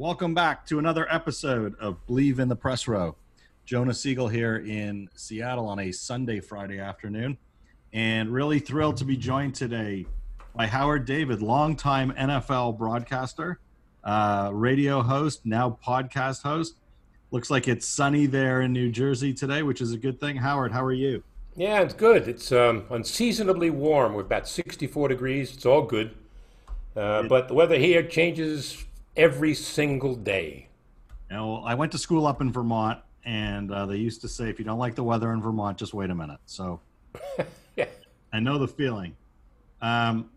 Welcome back to another episode of Believe in the Press Row. Jonah Siegel here in Seattle on a Sunday, Friday afternoon, and really thrilled to be joined today by Howard David, longtime NFL broadcaster, uh, radio host, now podcast host. Looks like it's sunny there in New Jersey today, which is a good thing. Howard, how are you? Yeah, it's good. It's um, unseasonably warm. We're about 64 degrees. It's all good. Uh, but the weather here changes every single day. Now, I went to school up in Vermont, and uh, they used to say, if you don't like the weather in Vermont, just wait a minute. So yeah. I know the feeling. Um,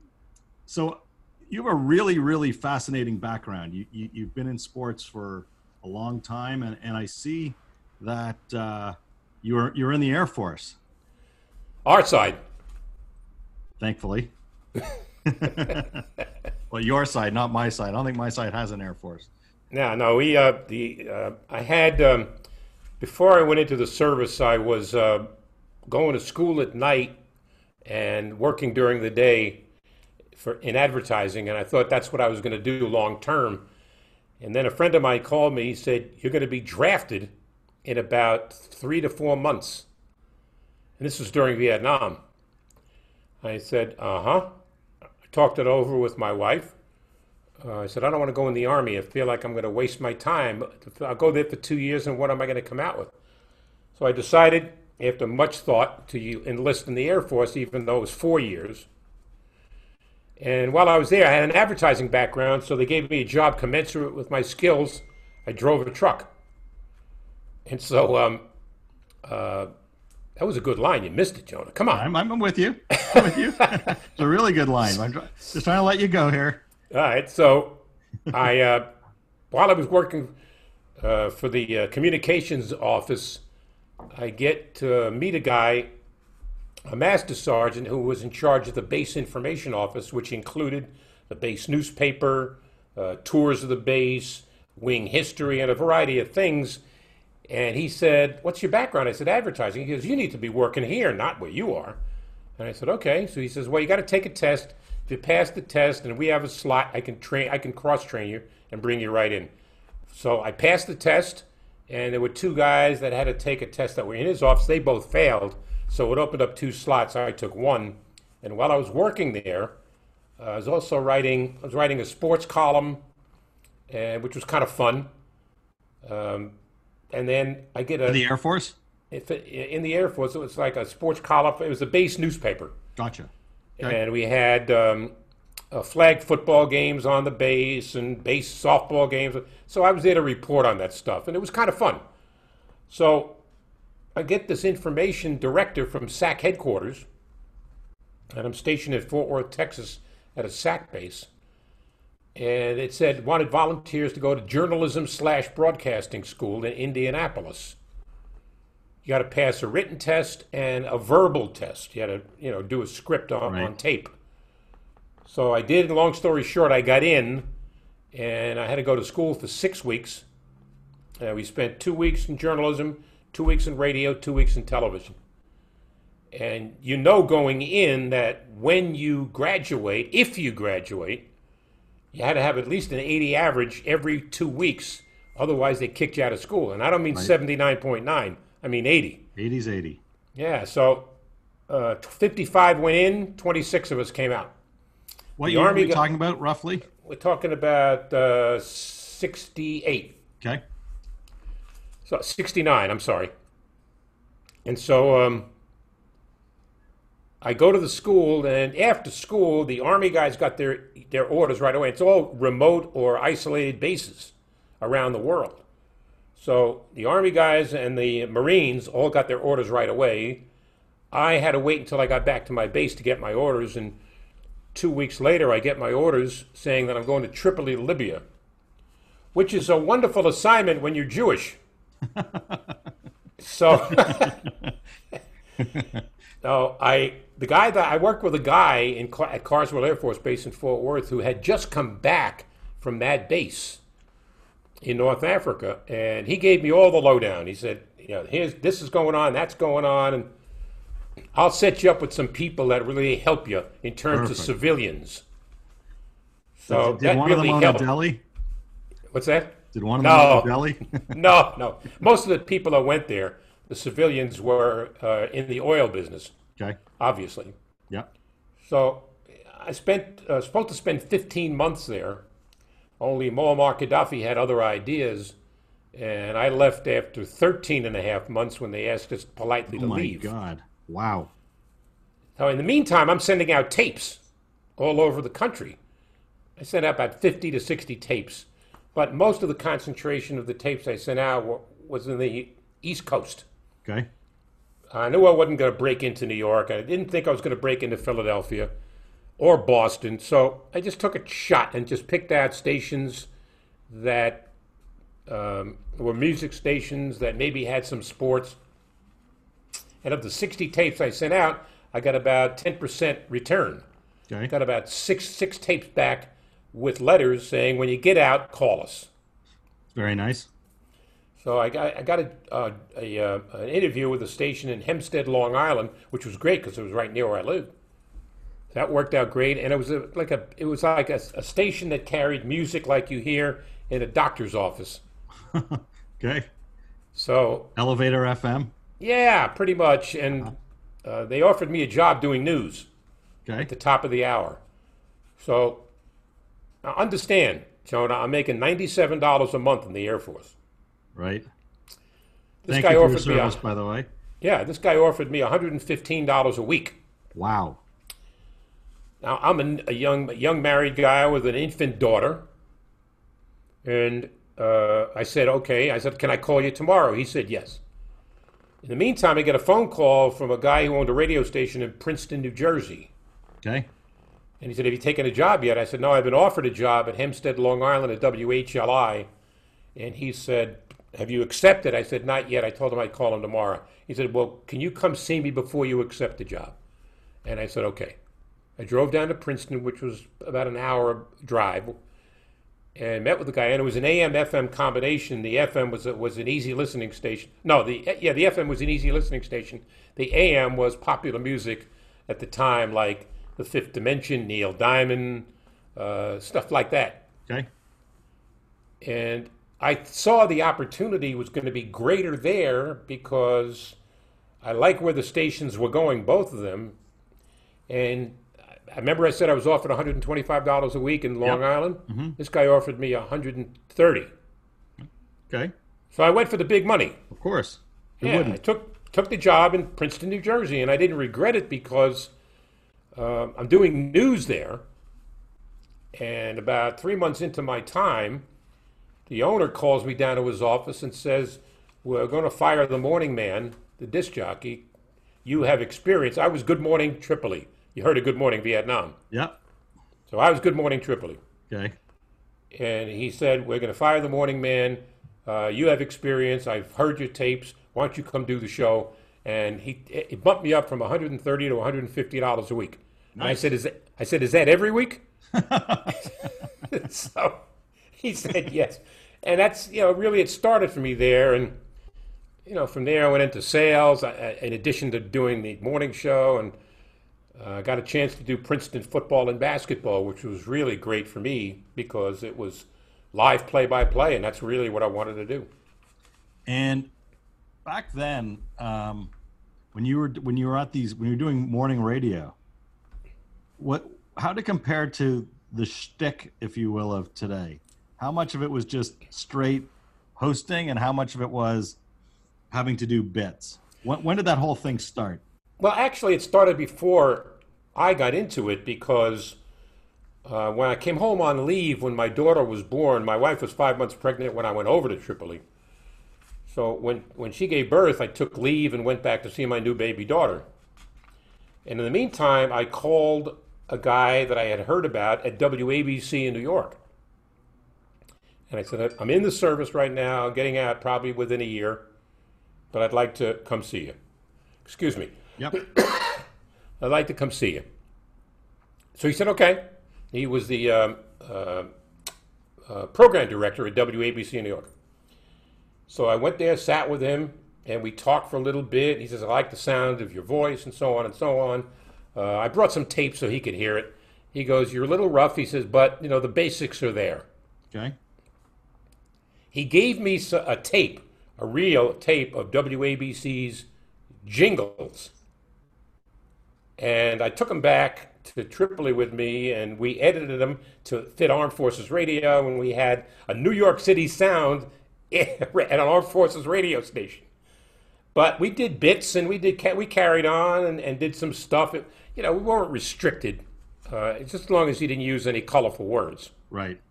so you have a really, really fascinating background. You, you, you've been in sports for a long time, and, and I see that uh, you're, you're in the Air Force. Our side. Thankfully. well, your side, not my side. I don't think my side has an Air Force. No, no. We uh, the uh, I had um, before I went into the service. I was uh, going to school at night and working during the day for in advertising, and I thought that's what I was going to do long term. And then a friend of mine called me. He said, "You're going to be drafted in about three to four months." And this was during Vietnam. I said, "Uh huh." Talked it over with my wife. Uh, I said, I don't want to go in the army. I feel like I'm going to waste my time. I'll go there for two years, and what am I going to come out with? So I decided, after much thought, to enlist in the Air Force, even though it was four years. And while I was there, I had an advertising background, so they gave me a job commensurate with my skills. I drove a truck. And so um, uh, that was a good line. You missed it, Jonah. Come on. I'm, I'm with you. I'm with you. it's a really good line. I'm just trying to let you go here. All right. So, I uh, while I was working uh, for the uh, communications office, I get to meet a guy, a master sergeant, who was in charge of the base information office, which included the base newspaper, uh, tours of the base, wing history, and a variety of things and he said, What's your background? I said, Advertising. He goes, You need to be working here, not where you are. And I said, Okay. So he says, Well, you got to take a test. If you pass the test and we have a slot, I can train, I can cross train you and bring you right in. So I passed the test, and there were two guys that had to take a test that were in his office. They both failed. So it opened up two slots. I took one. And while I was working there, uh, I was also writing, I was writing a sports column, and, which was kind of fun. Um, and then I get a in the Air Force. If it, in the Air Force, it was like a sports column. It was a base newspaper. Gotcha. Okay. And we had um, uh, flag football games on the base and base softball games. So I was there to report on that stuff, and it was kind of fun. So I get this information director from SAC headquarters, and I'm stationed at Fort Worth, Texas, at a SAC base and it said wanted volunteers to go to journalism slash broadcasting school in Indianapolis. You got to pass a written test and a verbal test. You had to, you know, do a script on, right. on tape. So I did. Long story short, I got in, and I had to go to school for six weeks. Uh, we spent two weeks in journalism, two weeks in radio, two weeks in television. And you know going in that when you graduate, if you graduate, you had to have at least an 80 average every two weeks. Otherwise, they kicked you out of school. And I don't mean right. 79.9, I mean 80. 80's 80. Yeah, so uh, 55 went in, 26 of us came out. What the year Army are we got, talking about, roughly? We're talking about uh, 68. Okay. So 69, I'm sorry. And so um, I go to the school, and after school, the Army guys got their, their orders right away. It's all remote or isolated bases around the world. So the Army guys and the Marines all got their orders right away. I had to wait until I got back to my base to get my orders, and two weeks later, I get my orders saying that I'm going to Tripoli, Libya, which is a wonderful assignment when you're Jewish. so, no, I the guy that I worked with a guy in at Carswell Air Force Base in Fort Worth who had just come back from that base in North Africa, and he gave me all the lowdown. He said, "You know, here's this is going on, that's going on, and I'll set you up with some people that really help you in terms Perfect. of civilians." So did, that one really of them own a deli? What's that? Did one of them No. eat belly? No, no. Most of the people that went there, the civilians were uh, in the oil business, okay. obviously. Yeah. So I spent uh, supposed to spend 15 months there. Only Muammar Gaddafi had other ideas, and I left after 13 and a half months when they asked us politely Oh to my leave. God. Wow. So in the meantime, I'm sending out tapes all over the country. I sent out about 50 to 60 tapes, but most of the concentration of the tapes I sent out was in the East Coast. Okay. I knew I wasn't going to break into New York. I didn't think I was going to break into Philadelphia or Boston. So I just took a shot and just picked out stations that um, were music stations that maybe had some sports. And of the 60 tapes I sent out, I got about 10% return. Okay. Got about six six tapes back with letters saying, "When you get out, call us." Very nice. So I got I got a, uh, a uh, an interview with a station in Hempstead, Long Island, which was great because it was right near where I lived. That worked out great, and it was a, like a it was like a, a station that carried music like you hear in a doctor's office. Okay. So Elevator FM. yeah, pretty much, and uh, they offered me a job doing news Okay. at the top of the hour. So now understand, Jonah, I'm making ninety seven dollars a month in the Air Force. Right. This Thank guy you for your offered me a, service, by the way. yeah, this guy offered me one hundred and fifteen dollars a week. Wow. Now I'm a, a young a young married guy with an infant daughter, and uh, I said, okay. I said, can I call you tomorrow? He said yes. In the meantime, I get a phone call from a guy who owned a radio station in Princeton, New Jersey, Okay. and he said, "Have you taken a job yet?" I said, "No, I've been offered a job at Hempstead, Long Island, at WHLI," and he said, "Have you accepted?" I said, "Not yet." I told him I'd call him tomorrow. He said, "Well, can you come see me before you accept the job?" And I said, "Okay." I drove down to Princeton, which was about an hour drive, and met with the guy. And it was an AM/FM combination. The FM was a, was an easy listening station. No, the yeah, the FM was an easy listening station. The AM was popular music at the time, like The Fifth Dimension, Neil Diamond, uh, stuff like that. Okay. And I saw the opportunity was going to be greater there because I like where the stations were going, both of them. And I remember I said I was offered $125 a week in Long Yep. Island. This guy offered me 130. Okay. So I went for the big money. Of course. Who yeah, I wouldn't? I took took the job in Princeton, New Jersey, and I didn't regret it because um, I'm doing news there. And about three months into my time, the owner calls me down to his office and says, "We're going to fire the morning man, the disc jockey. You have experience. I was Good Morning Tripoli. You heard of Good Morning Vietnam, Yep. so I was Good Morning Tripoli." Okay. and he said, "We're going to fire the morning man. Uh, you have experience. I've heard your tapes. Why don't you come do the show?" And he it bumped me up from 130 to 150 dollars a week. And I Nice. said, "Is that, I said, is that every week?" so he said yes, and that's you know really it started for me there, and you know from there I went into sales. I, in addition to doing the morning show, and I uh, got a chance to do Princeton football and basketball, which was really great for me because it was live play by play, and that's really what I wanted to do. And back then, um, when you were when you were at these when you were doing morning radio, what how to compare to the shtick, if you will, of today? How much of it was just straight hosting, and how much of it was having to do bits? When, when did that whole thing start? Well, actually, it started before I got into it because uh, when I came home on leave when my daughter was born, my wife was five months pregnant when I went over to Tripoli. So when, when she gave birth, I took leave and went back to see my new baby daughter. And in the meantime, I called a guy that I had heard about at WABC in New York. And I said, I'm in the service right now, getting out probably within a year, but I'd like to come see you. Excuse me. Yep. I'd like to come see you. So he said, okay. He was the um, uh, uh, program director at WABC in New York. So I went there, sat with him, and we talked for a little bit. He says, I like the sound of your voice, and so on and so on. Uh, I brought some tape so he could hear it. He goes, You're a little rough. He says, But, you know, the basics are there. Okay. He gave me a tape, a real tape of WABC's jingles. And I took them back to Tripoli with me, and we edited them to fit Armed Forces Radio, and we had a New York City sound at an Armed Forces radio station. But we did bits, and we did we carried on and, and did some stuff. It, you know, we weren't restricted, uh, just as long as you didn't use any colorful words. Right.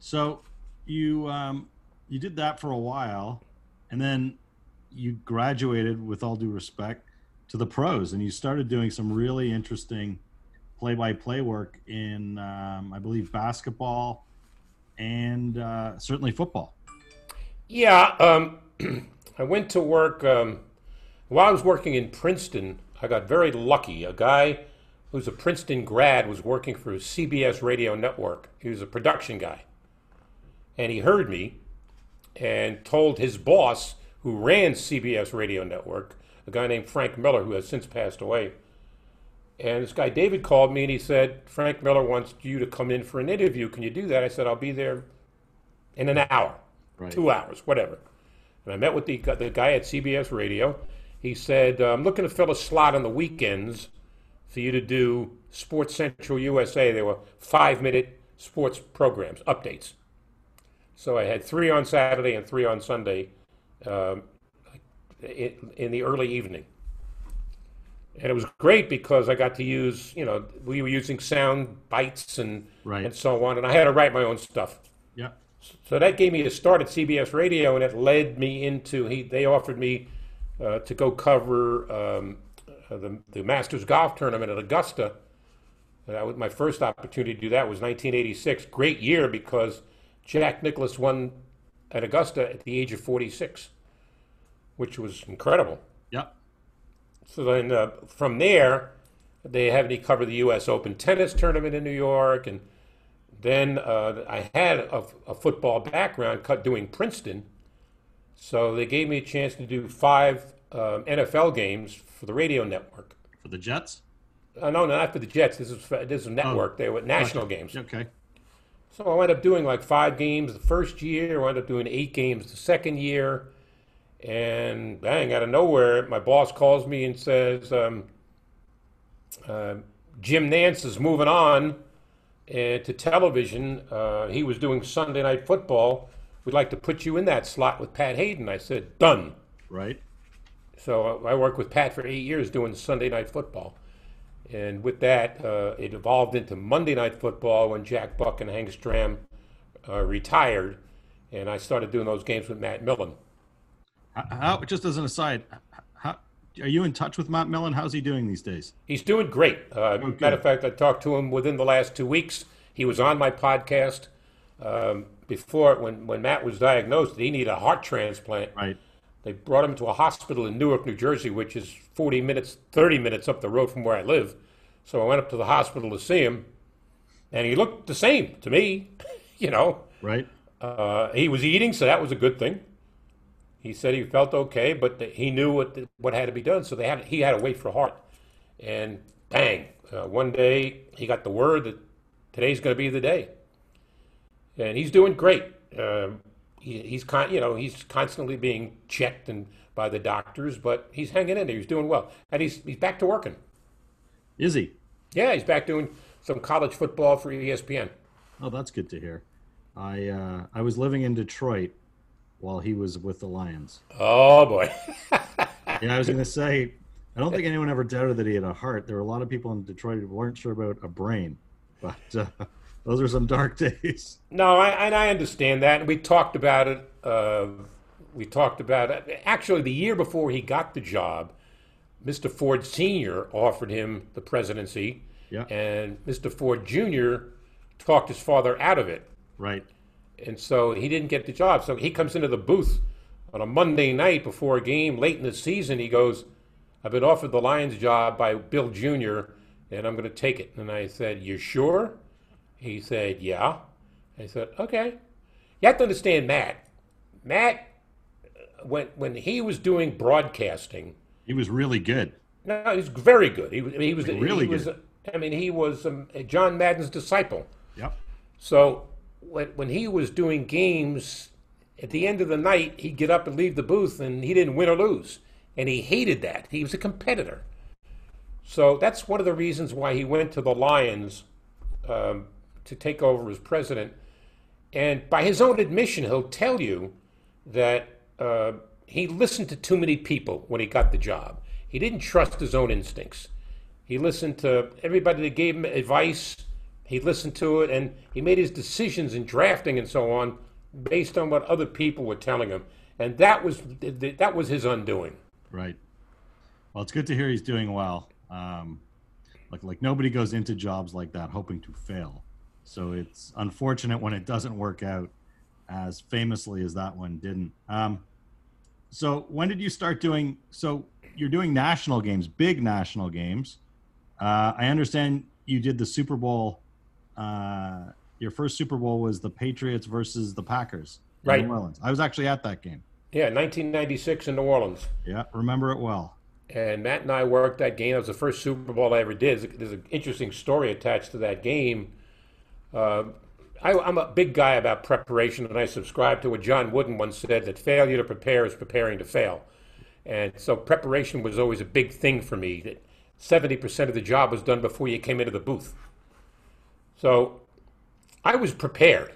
So you um, you did that for a while, and then you graduated, with all due respect, to the pros, and you started doing some really interesting play-by-play work in, um, I believe, basketball and uh, certainly football. Yeah, um, I went to work um, while I was working in Princeton. I got very lucky. A guy who's a Princeton grad was working for CBS Radio Network. He was a production guy, and he heard me and told his boss, who ran CBS Radio Network, a guy named Frank Miller, who has since passed away. And this guy David called me and he said, Frank Miller wants you to come in for an interview. Can you do that? I said, I'll be there in an hour Right. two hours, whatever. And I met with the, the guy at CBS Radio. He said, uh, I'm looking to fill a slot on the weekends for you to do Sports Central USA. There were five minute sports programs, updates. So I had three on Saturday and three on Sunday um, in, in the early evening. And it was great because I got to use, you know, we were using sound bites and, Right. and so on. And I had to write my own stuff. Yeah. So that gave me a start at CBS Radio, and it led me into he. They offered me uh, to go cover um, uh, the the Masters golf tournament at Augusta. And That was my first opportunity to do that. Was 1986. Great year because Jack Nicklaus won at Augusta at the age of 46, which was incredible. Yeah. So then uh, from there, they had me cover the U.S. Open tennis tournament in New York, and then uh, I had a, a football background cut doing Princeton, so they gave me a chance to do five um, NFL games for the radio network. For the Jets. Uh, no, not for the Jets. This is for- this is network. Oh. They were national games. Okay. So I wound up doing like five games the first year. I wound up doing eight games the second year. And bang, out of nowhere, my boss calls me and says, um, uh, Jim Nantz is moving on uh, to television. Uh, he was doing Sunday Night Football. We'd like to put you in that slot with Pat Haden. I said, done. Right. So I worked with Pat for eight years doing Sunday Night Football. And with that, uh, it evolved into Monday Night Football when Jack Buck and Hank Stram uh, retired. And I started doing those games with Matt Millen. How, just as an aside, how, are you in touch with Matt Millen? How's he doing these days? He's doing great. Uh, Matter of fact, I talked to him within the last two weeks. He was on my podcast um, before when, when Matt was diagnosed. He needed a heart transplant. Right. They brought him to a hospital in Newark, New Jersey, which is 40 minutes, 30 minutes up the road from where I live. So I went up to the hospital to see him, and he looked the same to me. you know, Right. uh, he was eating, so that was a good thing. He said he felt okay, but he knew what what had to be done. So they had he had to wait for heart, and bang! Uh, one day he got the word that today's going to be the day, and he's doing great. Um, he, he's con- you know he's constantly being checked and by the doctors, but he's hanging in there. He's doing well, and he's he's back to working. Is he? Yeah, he's back doing some college football for ESPN. Oh, that's good to hear. I uh, I was living in Detroit while he was with the Lions. Oh boy. Yeah, I was going to say, I don't think anyone ever doubted that he had a heart. There were a lot of people in Detroit who weren't sure about a brain, but uh, those are some dark days. No, I, and I understand that. And we talked about it. Uh, we talked about it. Actually, the year before he got the job, Mr. Ford Sr. offered him the presidency, Yeah. and Mr. Ford Jr. talked his father out of it. Right. And so he didn't get the job. So he comes into the booth on a Monday night before a game late in the season. He goes, I've been offered the Lions job by Bill Jr., and I'm going to take it. And I said, You sure? He said, Yeah. I said, Okay. You have to understand Matt. Matt, when, when he was doing broadcasting, He was really good. no, he's very good. He was, he was really he was, good. I mean, he was um, John Madden's disciple. Yep. So when, when he was doing games, at the end of the night, he'd get up and leave the booth, and he didn't win or lose. And he hated that. He was a competitor. So that's one of the reasons why he went to the Lions um, to take over as president. And by his own admission, he'll tell you that uh, he listened to too many people when he got the job. He didn't trust his own instincts. He listened to everybody that gave him advice. He listened to it, and he made his decisions in drafting and so on based on what other people were telling him. And that was that was his undoing. Right. Well, it's good to hear he's doing well. Um, like like nobody goes into jobs like that hoping to fail. So it's unfortunate when it doesn't work out as famously as that one didn't. Um, so when did you start doing? So you're doing national games, big national games. Uh, I understand you did the Super Bowl. Uh, your first Super Bowl was the Patriots versus the Packers in Right. New Orleans. I was actually at that game. Yeah, 1996 in New Orleans. Yeah, remember it well. And Matt and I worked that game. That was the first Super Bowl I ever did. There's an interesting story attached to that game. Uh, I, I'm a big guy about preparation, and I subscribe to what John Wooden once said that failure to prepare is preparing to fail. And so preparation was always a big thing for me. That 70% of the job was done before you came into the booth. So I was prepared.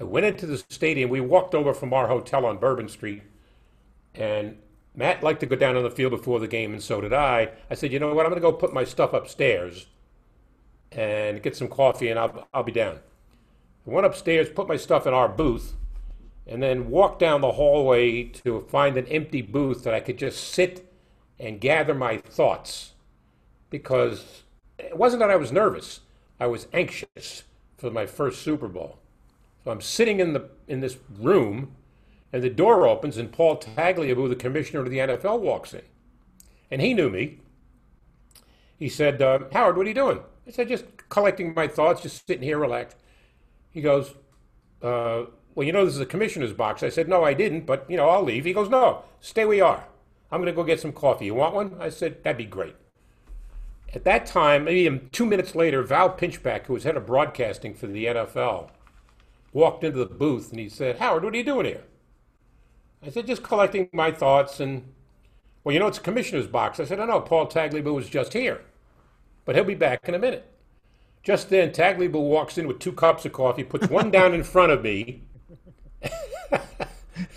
I went into the stadium. We walked over from our hotel on Bourbon Street, and Matt liked to go down on the field before the game, and so did I. I said, you know what? I'm going to go put my stuff upstairs and get some coffee, and I'll, I'll be down. I went upstairs, put my stuff in our booth, and then walked down the hallway to find an empty booth that I could just sit and gather my thoughts. Because it wasn't that I was nervous, I was anxious for my first Super Bowl. So I'm sitting in the in this room, and the door opens, and Paul Tagliabue, the commissioner of the NFL, walks in, and he knew me. He said, uh, "Howard, what are you doing?" I said, "Just collecting my thoughts, just sitting here, relaxed." He goes, uh, "Well, you know this is a commissioner's box." I said, "No, I didn't, but you know I'll leave." He goes, "No, stay where you are. I'm going to go get some coffee. You want one?" I said, "That'd be great." At that time, maybe two minutes later, Val Pinchbeck, who was head of broadcasting for the NFL, walked into the booth and he said, Howard, what are you doing here? I said, just collecting my thoughts. And, well, you know, it's a commissioner's box. I said, I know, Paul Tagliabue was just here, but he'll be back in a minute. Just then, Tagliabue walks in with two cups of coffee, puts one down in front of me,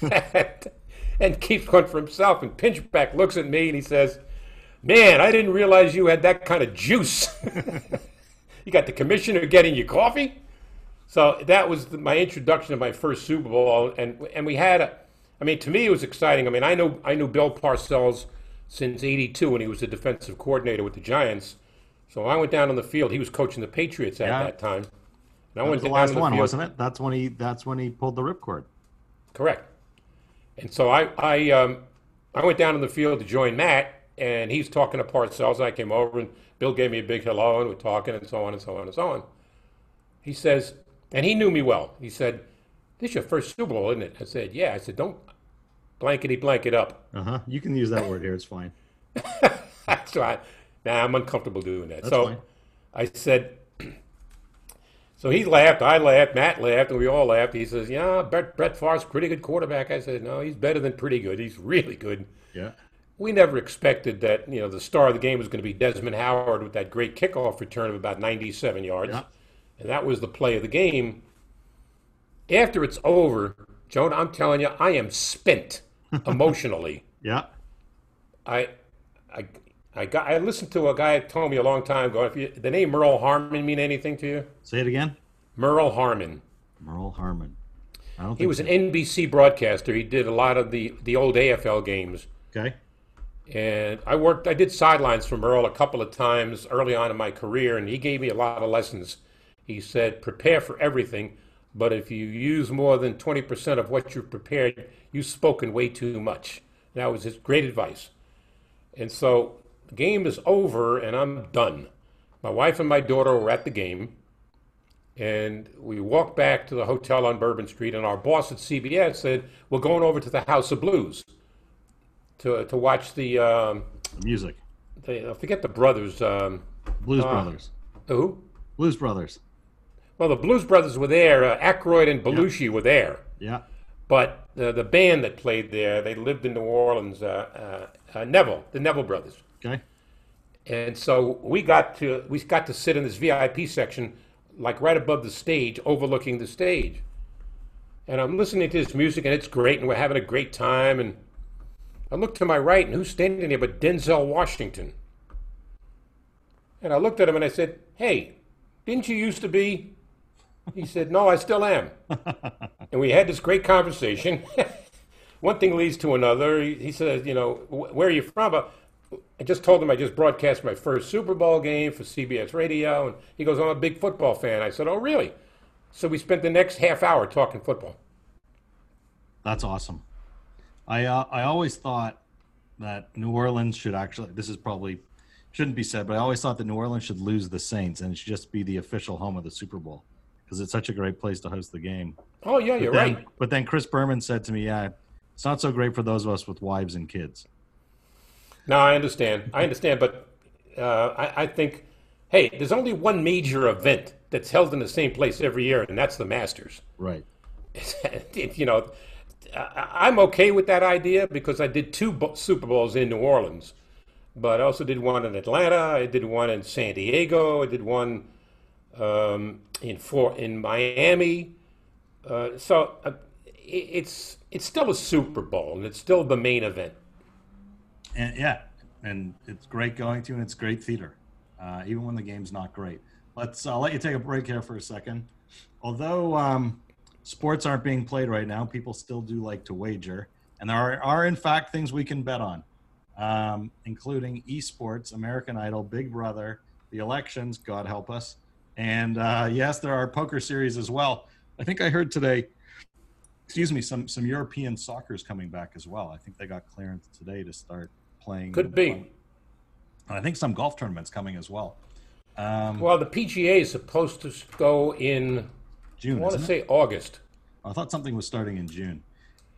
and, and keeps one for himself. And Pinchbeck looks at me and he says, Man, I didn't realize you had that kind of juice. you got the commissioner getting you coffee? So that was the, my introduction to my first Super Bowl, and and we had a, I mean, to me it was exciting. I mean, I knew I knew Bill Parcells since '82 when he was the defensive coordinator with the Giants. So I went down on the field. He was coaching the Patriots at Yeah. that time. And I That went was the last the one, field. wasn't it? That's when he. That's when he pulled the ripcord. Correct. And so I I um, I went down on the field to join Matt, and he's talking to Parcells. And I came over, and Bill gave me a big hello, and we're talking, and so on and so on and so on. He says, and he knew me well. He said, "This is your first Super Bowl, isn't it?" I said, "Yeah." I said, "Don't blankety blank it up." Uh huh. You can use that word here. It's fine. That's I, nah, I'm uncomfortable doing that. That's so fine. I said, so he laughed, I laughed, Matt laughed, and we all laughed. He says, yeah, Brett, Brett Favre's pretty good quarterback. I said, no, he's better than pretty good. He's really good. Yeah. We never expected that, you know, the star of the game was going to be Desmond Howard with that great kickoff return of about 97 yards. Yeah. And that was the play of the game. After it's over, Joan, I'm telling you, I am spent emotionally. Yeah. I, I, I got. I listened to a guy told me a long time ago. If you, the name Merle Harmon mean anything to you? Say it again. Merle Harmon. Merle Harmon. I don't think He was so. an NBC broadcaster. He did a lot of the the old AFL games. Okay. And I worked. I did sidelines for Merle a couple of times early on in my career, and he gave me a lot of lessons. He said, "Prepare for everything, but if you use more than twenty percent of what you prepared, you've spoken way too much." That was his great advice. And so the game is over, and I'm done. My wife and my daughter were at the game, and we walked back to the hotel on Bourbon Street, and our boss at CBS said, "We're going over to the House of Blues to to watch the." Um, The music. the I forget the brothers. Um, Blues Ah. Brothers. who? Blues Brothers. Well, the Blues Brothers were there. Uh, Aykroyd and Belushi were there. Yeah. But uh, the band that played there, they lived in New Orleans, uh, uh, uh, Neville, the Neville brothers. Okay. And so we got to we got to sit in this VIP section, like right above the stage, overlooking the stage. And I'm listening to this music, and it's great, and we're having a great time. And I look to my right, and who's standing there but Denzel Washington? And I looked at him and I said, "Hey, didn't you used to be?" He said, "No, I still am." and we had this great conversation. One thing leads to another. He, he says, "You know, "Wh- where are you from?" Uh, I just told him I just broadcast my first Super Bowl game for CBS Radio, and he goes, "I'm a big football fan." I said, "Oh, really?" So we spent the next half hour talking football. That's awesome. I uh, I always thought that New Orleans should actually. This is probably shouldn't be said, but I always thought that New Orleans should lose the Saints and it should just be the official home of the Super Bowl because it's such a great place to host the game. Oh, yeah, you're But then, right. But then Chris Berman said to me, "Yeah, it's not so great for those of us with wives and kids." No, I understand. I understand, but uh, I, I think, hey, there's only one major event that's held in the same place every year, and that's the Masters. Right. you know, I'm okay with that idea because I did two Super Bowls in New Orleans, but I also did one in Atlanta. I did one in San Diego. I did one um, in for in Miami. Uh, so uh, it- it's it's still a Super Bowl, and it's still the main event. And yeah, and it's great going to, and it's great theater, uh, even when the game's not great. Let's I'll let you take a break here for a second. Although um, sports aren't being played right now, people still do like to wager, and there are, are in fact things we can bet on, um, including esports, American Idol, Big Brother, the elections, God help us, and uh, yes, there are poker series as well. I think I heard today excuse me, some some European soccer's coming back as well. I think they got clearance today to start playing. Could be. And I think some golf tournaments coming as well. Um, Well, the PGA is supposed to go in. June. I want to it? say August. I thought something was starting in June.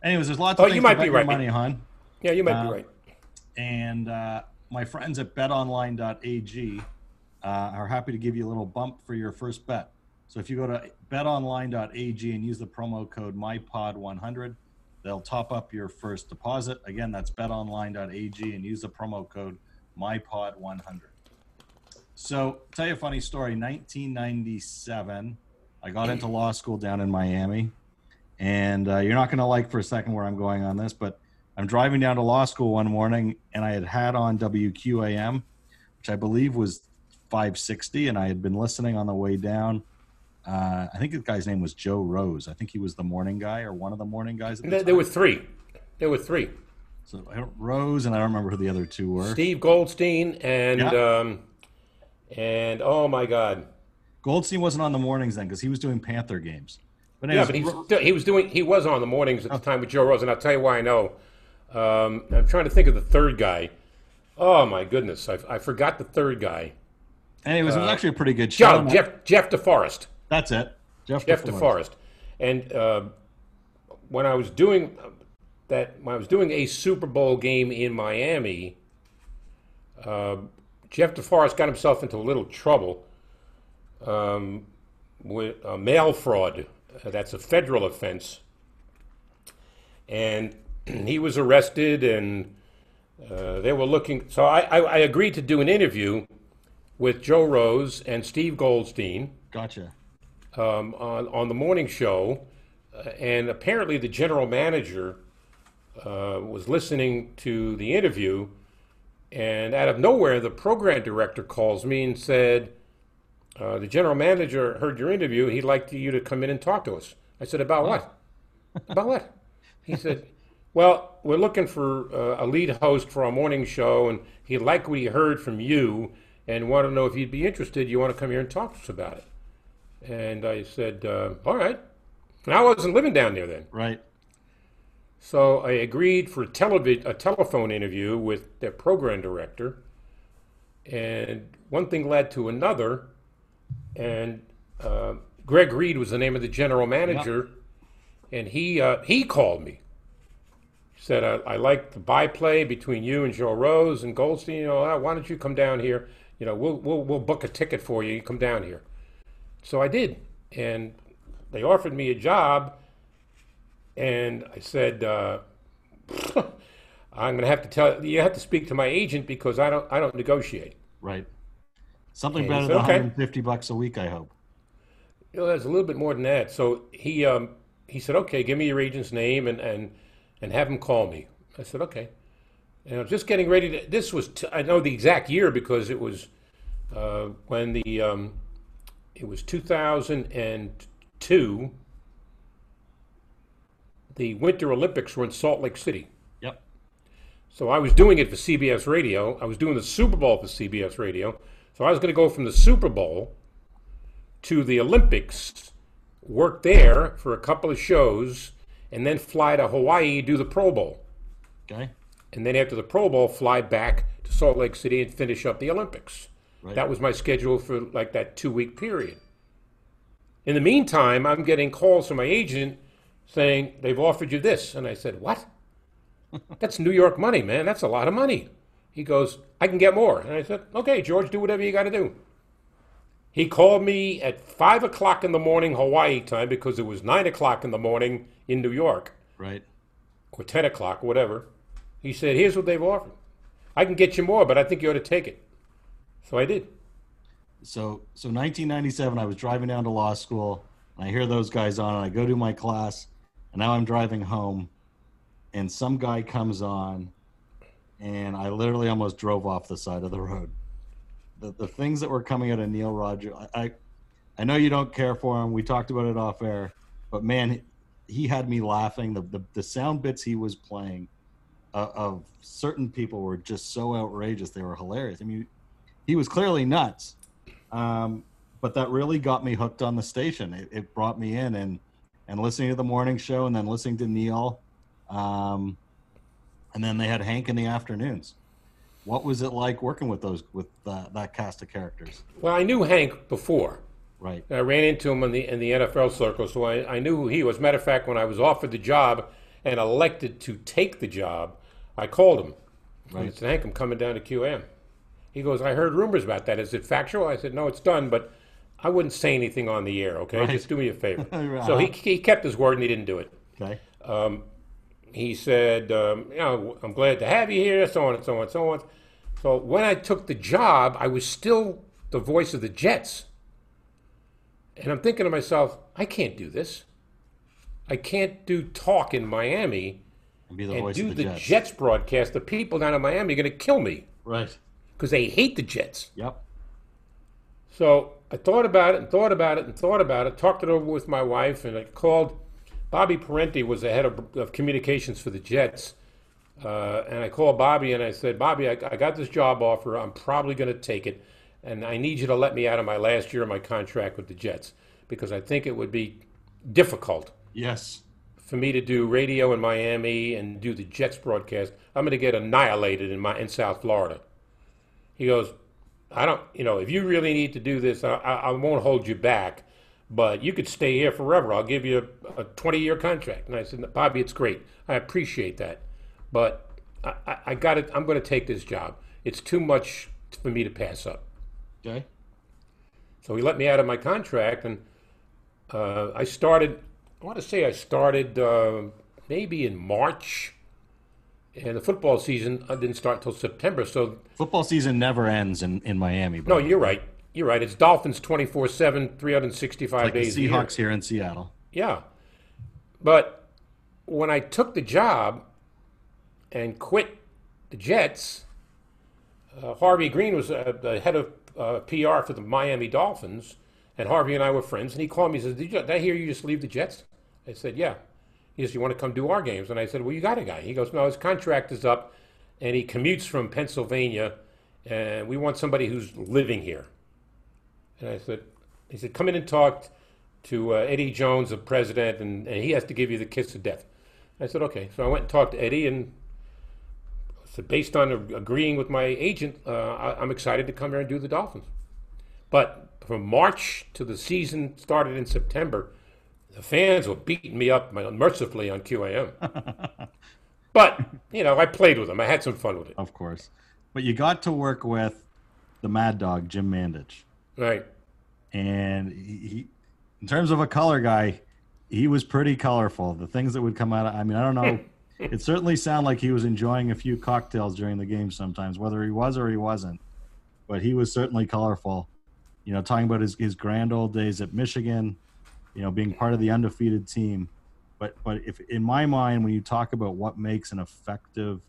Anyways, there's lots of Oh, things you might be right. money on. Yeah, you might Uh, be right. And uh, my friends at betonline.ag uh, are happy to give you a little bump for your first bet. So if you go to betonline.ag and use the promo code MyPod100, they'll top up your first deposit. Again, that's betonline.ag and use the promo code MyPod100. So, tell you a funny story. 1997, I got into law school down in Miami, and uh, you're not going to like for a second where I'm going on this, but I'm driving down to law school one morning, and I had had on WQAM, which I believe was 560, and I had been listening on the way down. Uh, I think the guy's name was Joe Rose. I think he was the morning guy or one of the morning guys. The There, there were three. There were three. So I don't- Rose, and I don't remember who the other two were. Steve Goldstein and Yeah. um, and oh my God, Goldstein wasn't on the mornings then because he was doing Panther games. But yeah, but he was, still, he was doing he was on the mornings at the time with Joe Rose, and I'll tell you why I know. Um, I'm trying to think of the third guy. Oh my goodness, I, I forgot the third guy. Anyways, it was actually a pretty good show. Joe, Jeff Jeff DeForest. That's it. Jeff, Jeff DeForest. DeForest. And uh, when I was doing that, when I was doing a Super Bowl game in Miami, uh, Jeff DeForest got himself into a little trouble um, with uh, mail fraud. Uh, that's a federal offense, and he was arrested, and uh, they were looking. So I, I, I agreed to do an interview with Joe Rose and Steve Goldstein Gotcha. um, on, on the morning show, uh, and apparently the general manager uh, was listening to the interview, and out of nowhere, the program director calls me and said, uh, "The general manager heard your interview. He'd like you to come in and talk to us." I said, "About what? About what?" He said, "Well, we're looking for uh, a lead host for our morning show, and he liked what he heard from you, and want to know if you'd be interested. You want to come here and talk to us about it?" And I said, uh, all right. And I wasn't living down there then. Right. So I agreed for a, televi- a telephone interview with their program director. And one thing led to another. And uh, Greg Reed was the name of the general manager. And he, uh, he called me. He said, I, I like the byplay between you and Joe Rose and Goldstein. You know, why don't you come down here? You know, we'll, we'll, we'll book a ticket for you. You come down here. So I did. And they offered me a job and I said, uh, "I'm going to have to tell you have to speak to my agent because I don't I don't negotiate." Right. Something And better said, than "Okay." 150 bucks a week, I hope. You know, there's a little bit more than that. So he um, he said, "Okay, give me your agent's name and and and have him call me." I said, "Okay." And I was just getting ready to. This was t- I know the exact year because it was uh, when the um, it was 2002. The Winter Olympics were in Salt Lake City. Yep. So I was doing it for CBS Radio. I was doing the Super Bowl for CBS Radio. So I was going to go from the Super Bowl to the Olympics, work there for a couple of shows, and then fly to Hawaii, do the Pro Bowl. Okay. And then after the Pro Bowl, fly back to Salt Lake City and finish up the Olympics. Right. That was my schedule for like that two week period. In the meantime, I'm getting calls from my agent saying, they've offered you this. And I said, what? That's New York money, man. That's a lot of money. He goes, I can get more. And I said, okay, George, do whatever you got to do. He called me at 5 o'clock in the morning Hawaii time because it was 9 o'clock in the morning in New York Right. or 10 o'clock, whatever. He said, Here's what they've offered. I can get you more, but I think you ought to take it. So I did. So so 1997, I was driving down to law school, and I hear those guys on, and I go to my class, and now I'm driving home, and some guy comes on, and I literally almost drove off the side of the road. The the things that were coming out of Neil Roger, I I, I know you don't care for him. We talked about it off air, but man, he had me laughing. The the, the sound bits he was playing uh, of certain people were just so outrageous. They were hilarious. I mean, he was clearly nuts. Um, but that really got me hooked on the station. It, it brought me in and and listening to the morning show and then listening to Neil. Um, and then they had Hank in the afternoons. What was it like working with those with uh, that cast of characters? Well, I knew Hank before. Right. I ran into him in the in the NFL circle, so I, I knew who he was. Matter of fact, when I was offered the job and elected to take the job, I called him. And I said, Hank, I'm coming down to QM. He goes, I heard rumors about that. Is it factual? I said, No, it's done, but I wouldn't say anything on the air, okay? Right. Just do me a favor. Right. So he, he kept his word and he didn't do it. Okay. he said, um, you know, I'm glad to have you here, so on and so on and so on. So when I took the job, I was still the voice of the Jets. And I'm thinking to myself, I can't do this. I can't do talk in Miami And be the and voice do of the the Jets. Jets. broadcast. The people down in Miami are going to kill me Right. Because they hate the Jets. Yep. So I thought about it and thought about it and thought about it, talked it over with my wife, and I called Bobby Parenti was the head of, of communications for the Jets. Uh, and I called Bobby and I said, Bobby, I, I got this job offer. I'm probably going to take it. And I need you to let me out of my last year of my contract with the Jets because I think it would be difficult Yes. for me to do radio in Miami and do the Jets broadcast. I'm going to get annihilated in my in South Florida. He goes, I don't, you know, if you really need to do this, I, I, won't hold you back, but you could stay here forever. I'll give you a, a 20 year contract. And I said, Bobby, it's great. I appreciate that, but I, I, I got it. I'm going to take this job. It's too much for me to pass up. Okay. So he let me out of my contract, and uh, I started. I want to say I started uh, maybe in March, and the football season uh, didn't start until September. So Football season never ends in, in Miami. no, you're right. You're right. It's Dolphins 24 7, 365 like the days a year. Seahawks here in Seattle. Yeah. But when I took the job and quit the Jets, uh, Harvey Greene was uh, the head of uh, PR for the Miami Dolphins, and Harvey and I were friends. And he called me and said, did, you, did I hear you just leave the Jets? I said, Yeah. He says, You want to come do our games? And I said, Well, you got a guy. He goes, No, his contract is up, and he commutes from Pennsylvania, and we want somebody who's living here. And I said, He said, Come in and talk to uh, Eddie Jones, the president, and, and he has to give you the kiss of death. I said, Okay. So I went and talked to Eddie, and so based on agreeing with my agent, uh, I, I'm excited to come here and do the Dolphins. But from March to the season started in September, the fans were beating me up mercifully on QAM. but, you know, I played with them. I had some fun with it. Of course. But you got to work with the Mad Dog, Jim Mandich. Right. And he, he in terms of a color guy, he was pretty colorful. The things that would come out. Of, I mean, I don't know. it certainly sounded like he was enjoying a few cocktails during the game sometimes, whether he was or he wasn't. But he was certainly colorful. You know, talking about his, his grand old days at Michigan, you know, being part of the undefeated team. But but if in my mind, when you talk about what makes an effective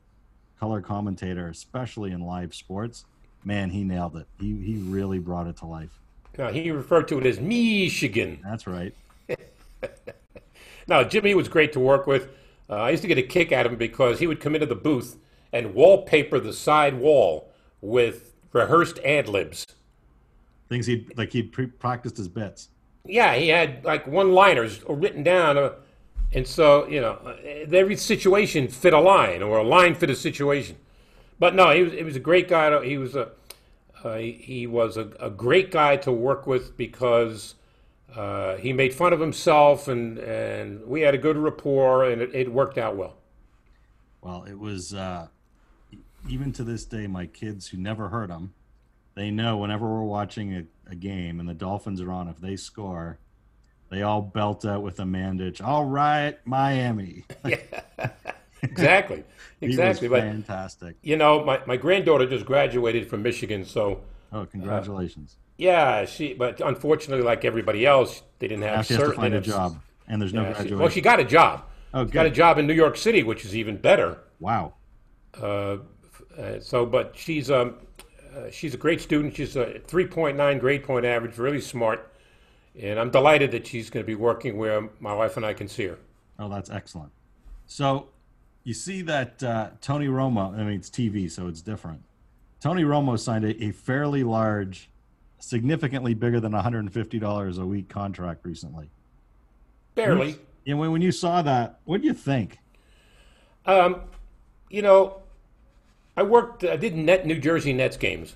color commentator, especially in live sports, man, he nailed it. He he really brought it to life. Now, he referred to it as Michigan. That's right. now, Jimmy was great to work with. Uh, I used to get a kick at him because he would come into the booth and wallpaper the side wall with rehearsed ad libs. Things he'd like he'd pre- practiced his bits. Yeah, he had like one-liners written down, uh, and so you know every situation fit a line or a line fit a situation. But no, he was he was a great guy. To, he was a uh, he, was a, a, great guy to work with because uh, he made fun of himself and and we had a good rapport and it, it worked out well. Well, it was uh, even to this day, my kids who never heard him, they know whenever we're watching a, a game and the Dolphins are on, if they score, they all belt out with a Mandich. All right, Miami. yeah. exactly. Exactly. But, fantastic. You know, my, my granddaughter just graduated from Michigan, so. Oh, congratulations. Uh, yeah, she. But unfortunately, like everybody else, they didn't have. Now she has to find a job, and there's no yeah, graduation. She, well, she got a job. Oh, she got a job in New York City, which is even better. Wow. Uh, uh, so, but she's um, uh, she's a great student. She's a 3.9 grade point average, really smart, and I'm delighted that she's going to be working where my wife and I can see her. Oh, that's excellent. So, you see that uh, Tony Romo. I mean, it's TV, so it's different. Tony Romo signed a, a fairly large, significantly bigger than $150 a week contract recently. Barely. Yeah, when, when you saw that, what do you think? Um, you know, I worked. I did net New Jersey Nets games.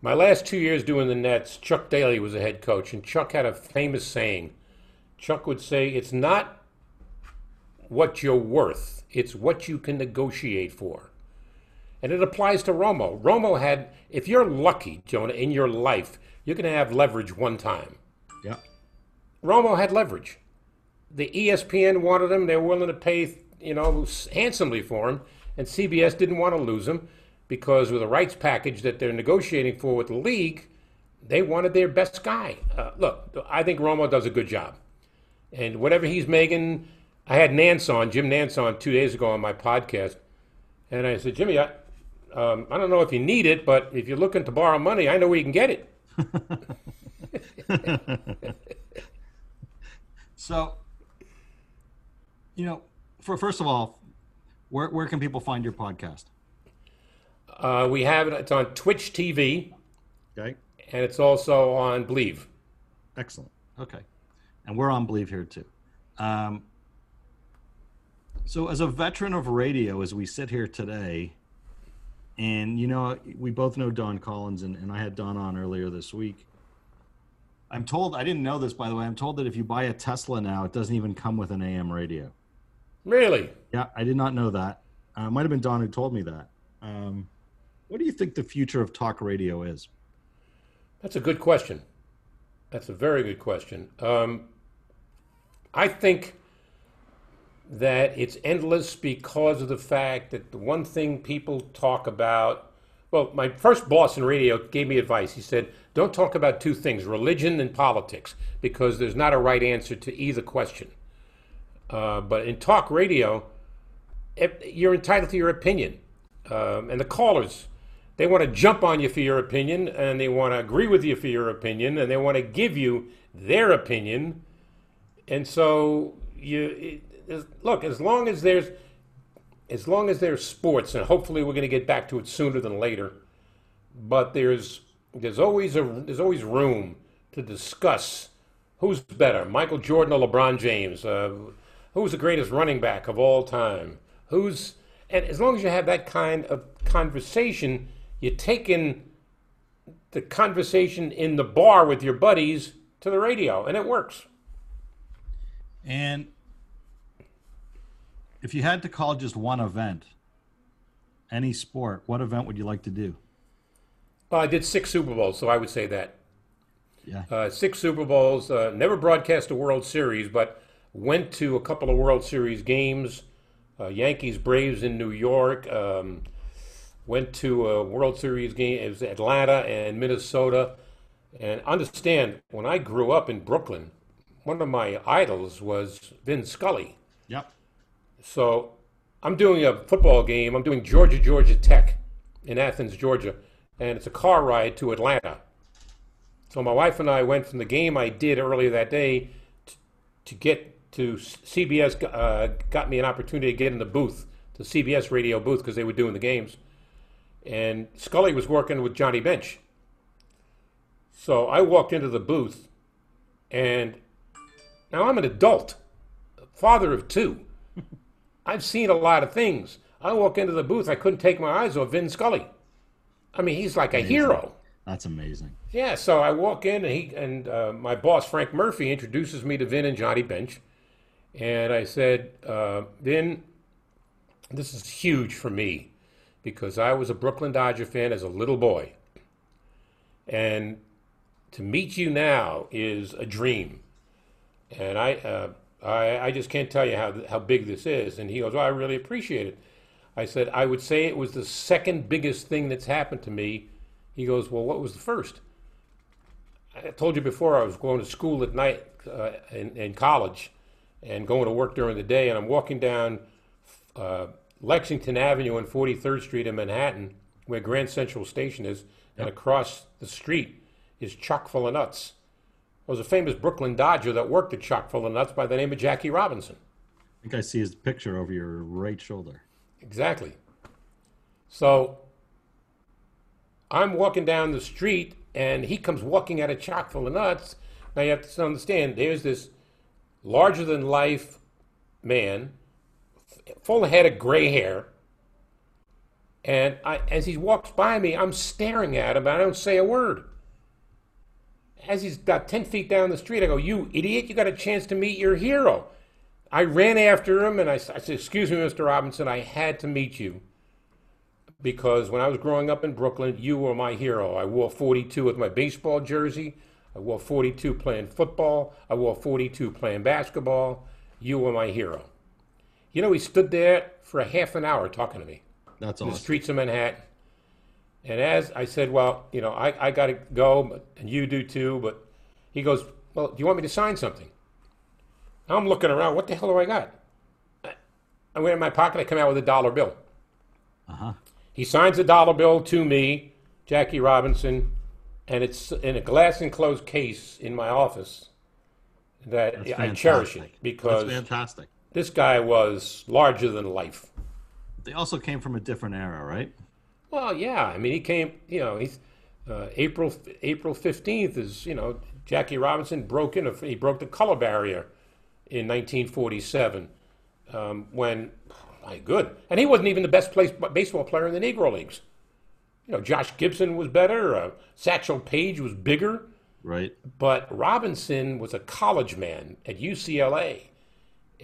My last two years doing the Nets, Chuck Daly was a head coach, and Chuck had a famous saying. Chuck would say, "It's not what you're worth; it's what you can negotiate for." And it applies to Romo. Romo had, if you're lucky, Jonah, in your life, you're going to have leverage one time. Yeah. Romo had leverage. The ESPN wanted him; they were willing to pay, you know, handsomely for him and CBS didn't want to lose him because with the rights package that they're negotiating for with the league, they wanted their best guy. Uh, look, I think Romo does a good job, and whatever he's making, I had Nantz on Jim Nantz on two days ago on my podcast, and I said, Jimmy, I, um, I don't know if you need it, but if you're looking to borrow money, I know where you can get it. so, you know, for first of all, where, where can people find your podcast? Uh, we have it. It's on Twitch TV. Okay. And it's also on Believe. Excellent. Okay. And we're on Believe here too. Um, so, as a veteran of radio, as we sit here today, and you know, we both know Don Collins, and, and I had Don on earlier this week. I'm told, I didn't know this by the way, I'm told that if you buy a Tesla now, it doesn't even come with an AM radio. Really? Yeah, I did not know that. Uh, might have been Don who told me that. Um, what do you think the future of talk radio is? That's a good question. That's a very good question. Um, I think that it's endless because of the fact that the one thing people talk about. Well, my first boss in radio gave me advice. He said, Don't talk about two things, religion and politics, because there's not a right answer to either question. Uh, but in talk radio, you're entitled to your opinion. Um, and the callers, they want to jump on you for your opinion, and they want to agree with you for your opinion, and they want to give you their opinion. And so you it, look as long as there's as long as there's sports, and hopefully we're going to get back to it sooner than later. But there's there's always a there's always room to discuss who's better, Michael Jordan or LeBron James. Uh, who's the greatest running back of all time? Who's and as long as you have that kind of conversation, you're taking the conversation in the bar with your buddies to the radio, and it works. And if you had to call just one event, any sport, what event would you like to do? Well, I did six Super Bowls, so I would say that. Yeah. Uh, six Super Bowls. Uh, never broadcast a World Series, but went to a couple of World Series games, uh, Yankees Braves in New York. Um, went to a World Series game. It was Atlanta and Minnesota. And understand, when I grew up in Brooklyn, one of my idols was Vin Scully. Yep. So I'm doing a football game. I'm doing Georgia, Georgia Tech in Athens, Georgia. And it's a car ride to Atlanta. So my wife and I went from the game I did earlier that day to, to get to CBS, uh, got me an opportunity to get in the booth, the CBS radio booth, because they were doing the games. And Scully was working with Johnny Bench. So I walked into the booth, and now I'm an adult, father of two. I've seen a lot of things. I walk into the booth, I couldn't take my eyes off Vin Scully. I mean, he's like a hero. That's amazing. Yeah, so I walk in and he and uh, my boss Frank Murphy introduces me to Vin and Johnny Bench, and I said, uh, Vin, this is huge for me because I was a Brooklyn Dodger fan as a little boy, and to meet you now is a dream, and I uh, I, I just can't tell you how how big this is. And he goes, well, I really appreciate it. I said, I would say it was the second biggest thing that's happened to me. He goes, Well, what was the first? I told you before I was going to school at night uh, in, in, college and going to work during the day, and I'm walking down uh, Lexington Avenue and 43rd Street in Manhattan, where Grand Central Station is, and across the street is Chock full of nuts. There was a famous Brooklyn Dodger that worked at Chock full of nuts by the name of Jackie Robinson. I think I see his picture over your right shoulder. Exactly. So I'm walking down the street and he comes walking out of chock full of nuts. Now you have to understand there's this larger than life man, full head of gray hair. And I, as he walks by me, I'm staring at him. I don't say a word. As he's got 10 feet down the street, I go, You idiot, you got a chance to meet your hero. I ran after him and I, I said, Excuse me, Mr. Robinson, I had to meet you because when I was growing up in Brooklyn, you were my hero. I wore 42 with my baseball jersey. I wore 42 playing football. I wore 42 playing basketball. You were my hero. You know, he stood there for a half an hour talking to me. That's in awesome. the streets of Manhattan. And as I said, well, you know, I, I got to go, but, and you do too. But he goes, well, do you want me to sign something? I'm looking around. What the hell do I got? I, I went in my pocket. I come out with a dollar bill. Uh huh. He signs a dollar bill to me, Jackie Robinson, and it's in a glass enclosed case in my office that That's I cherish it because That's fantastic. this guy was larger than life. They also came from a different era, right? Well, yeah. I mean, he came. You know, he's uh, April April fifteenth is you know Jackie Robinson broke in. A, he broke the color barrier in 1947 um, when my good, and he wasn't even the best placed baseball player in the Negro leagues. You know, Josh Gibson was better. Uh, Satchel Paige was bigger. Right. But Robinson was a college man at UCLA.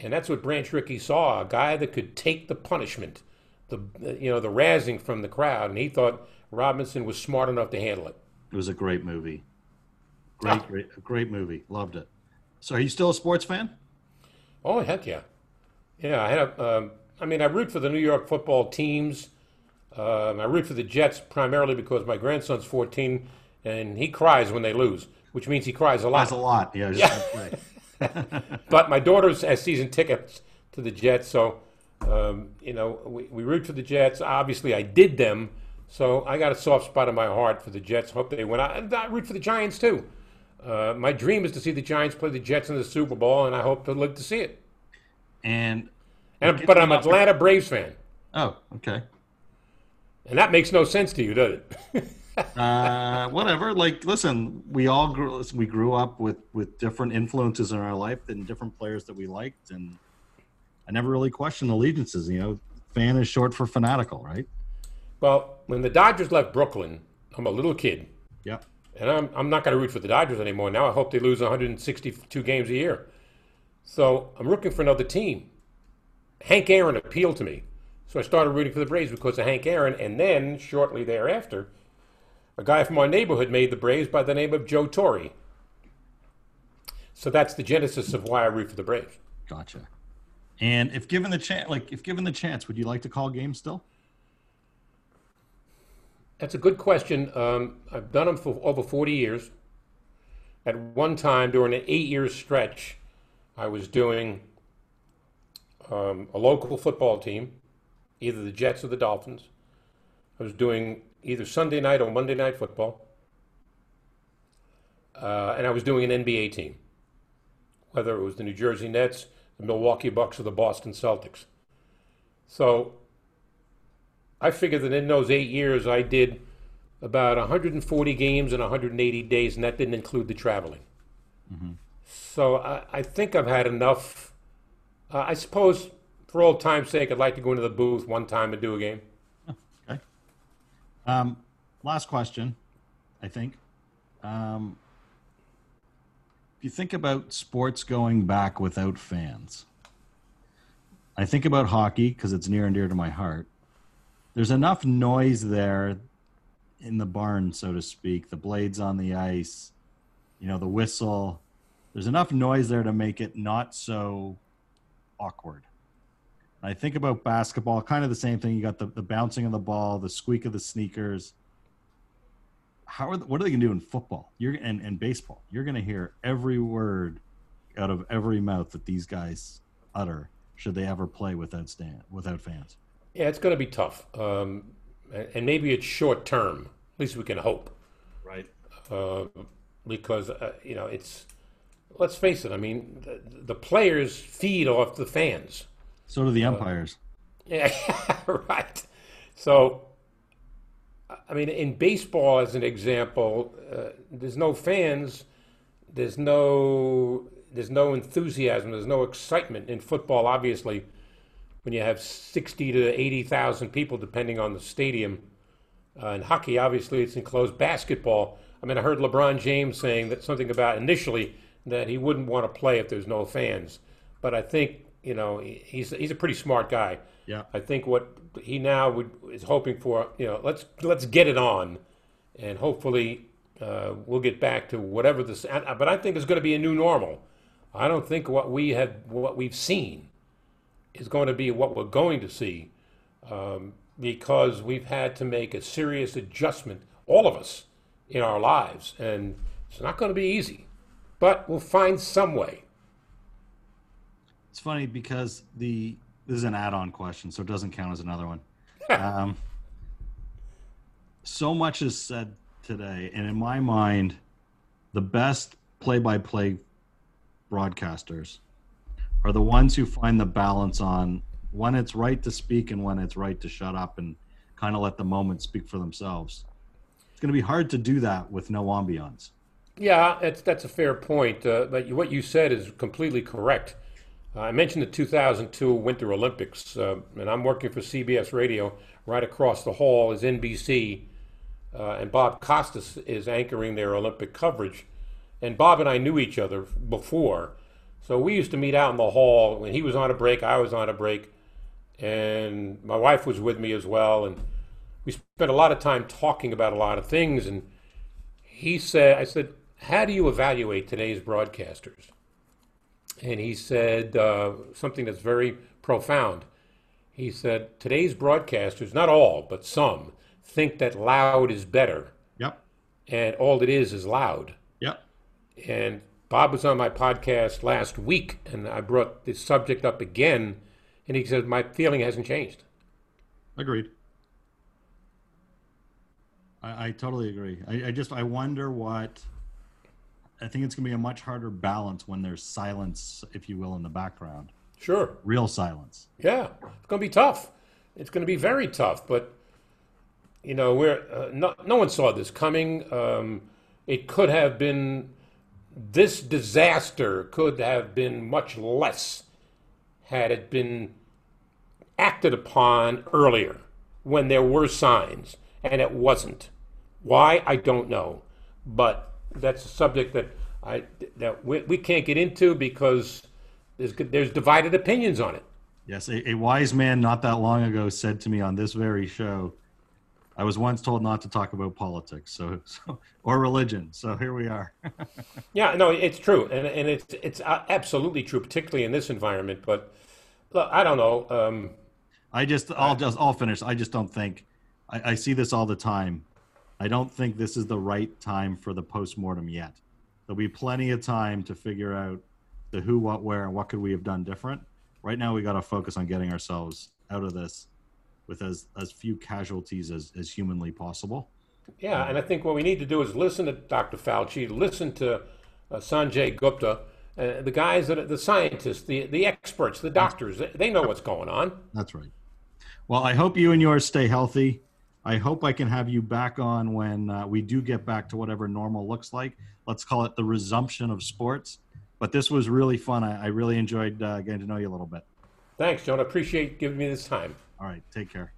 And that's what Branch Rickey saw, a guy that could take the punishment, the you know, the razzing from the crowd, and he thought Robinson was smart enough to handle it. It was a great movie. Great, Ah. great, great movie. Loved it. So, are you still a sports fan? Oh heck yeah, yeah. I had a, um, I mean, I root for the New York football teams. Um, I root for the Jets primarily because my grandson's 14 and he cries when they lose, which means he cries a lot. That's a lot. Yeah. Gonna. But my daughter has season tickets to the Jets, so um, you know we, we root for the Jets. Obviously, I did them, so I got a soft spot in my heart for the Jets. Hope they win. I, and I root for the Giants too. Uh, my dream is to see the Giants play the Jets in the Super Bowl, and I hope to live to see it. And And, but I'm an Atlanta Braves fan, oh, okay. And that makes no sense to you, does it? Uh, whatever. Like, listen, we all grew. We grew up with with different influences in our life and different players that we liked, and I never really questioned allegiances. You know, fan is short for fanatical, right? well, when the Dodgers left Brooklyn, I'm a little kid. Yep. And I'm, I'm not going to root for the Dodgers anymore. Now I hope they lose 162 games a year. So I'm looking for another team. Hank Aaron appealed to me. So I started rooting for the Braves because of Hank Aaron. And then, shortly thereafter, a guy from our neighborhood made the Braves by the name of Joe Torre. So that's the genesis of why I root for the Braves. Gotcha. And if given the chance, like if given the chance, would you like to call games still? That's a good question. Um, I've done them for over 40 years. At one time, during an eight year stretch, I was doing um, a local football team, either the Jets or the Dolphins. I was doing either Sunday night or Monday night football. Uh, and I was doing an NBA team, whether it was the New Jersey Nets, the Milwaukee Bucks, or the Boston Celtics. So I figured that in those eight years, I did about 140 games in 180 days, and that didn't include the traveling. Mm-hmm. So I, I, think I've had enough. Uh, I suppose, for old time's sake, I'd like to go into the booth one time and do a game. Okay. Um, last question, I think. Um, if you think about sports going back without fans, I think about hockey because it's near and dear to my heart. There's enough noise there in the barn, so to speak, the blades on the ice, you know, the whistle. There's enough noise there to make it not so awkward. I think about basketball, kind of the same thing. You got the, the bouncing of the ball, the squeak of the sneakers. How are the, what are they going to do in football? You're and, and baseball. You're going to hear every word out of every mouth that these guys utter. Should they ever play without stand without fans? Yeah, it's going to be tough. Um, and maybe it's short term. At least we can hope. Right. Uh, because uh, you know it's. Let's face it. I mean, the, the, players feed off the fans. So do the umpires. Uh, yeah, right. So, I mean, in baseball, as an example, uh, there's no fans. There's no there's no enthusiasm. There's no excitement in football. Obviously, when you have 60 to 80,000 people, depending on the stadium. Uh, in hockey, obviously, it's enclosed. Basketball, I mean, I heard LeBron James saying that something about initially that he wouldn't want to play if there's no fans. But I think, you know, he's, he's a pretty smart guy. Yeah. I think what he now would, is hoping for, you know, let's, let's get it on. And hopefully uh, we'll get back to whatever this, but I think it's going to be a new normal. I don't think what we have, what we've seen is going to be what we're going to see um, because we've had to make a serious adjustment, all of us, in our lives. And it's not going to be easy, but we'll find some way. It's funny because the this is an add-on question, so it doesn't count as another one. um, so much is said today, and in my mind, the best play-by-play broadcasters are the ones who find the balance on when it's right to speak and when it's right to shut up and kind of let the moment speak for themselves. It's going to be hard to do that with no ambiance. Yeah, that's that's a fair point. Uh, but what you said is completely correct. I mentioned the 2002 Winter Olympics, uh, and I'm working for CBS Radio. Right across the hall is NBC, uh, and Bob Costas is anchoring their Olympic coverage. And Bob and I knew each other before, so we used to meet out in the hall when he was on a break, I was on a break, and my wife was with me as well. And we spent a lot of time talking about a lot of things. And he said, I said, How do you evaluate today's broadcasters? And he said uh, something that's very profound. He said, Today's broadcasters, not all, but some, think that loud is better. Yep. And all it is is loud. Yep. And Bob was on my podcast last week, and I brought this subject up again, and he said my feeling hasn't changed. Agreed. I, I totally agree. I, I just I wonder what. I think it's going to be a much harder balance when there's silence, if you will, in the background. Sure. Real silence. Yeah, it's going to be tough. It's going to be very tough, but you know, we're uh, no, no one saw this coming. Um, it could have been this disaster could have been much less had it been acted upon earlier when there were signs, and it wasn't. Why I don't know, but that's a subject that I that we, we can't get into because there's there's divided opinions on it. Yes, a, a wise man not that long ago said to me on this very show, I was once told not to talk about politics, so, so or religion. So here we are. yeah, no, it's true, and and it's it's absolutely true, particularly in this environment. But look, I don't know. Um, I just, I'll just, I'll finish. I just don't think. I, I see this all the time. I don't think this is the right time for the postmortem yet. There'll be plenty of time to figure out the who, what, where, and what could we have done different. Right now, we got to focus on getting ourselves out of this with as as few casualties as, as humanly possible. Yeah, and I think what we need to do is listen to Dr. Fauci, listen to uh, Sanjay Gupta, uh, the guys that are the scientists, the the experts, the doctors. They know what's going on. That's right. Well, I hope you and yours stay healthy. I hope I can have you back on when uh, we do get back to whatever normal looks like. Let's call it the resumption of sports. But this was really fun. I, I really enjoyed uh, getting to know you a little bit. Thanks, John. I appreciate giving me this time. All right. Take care.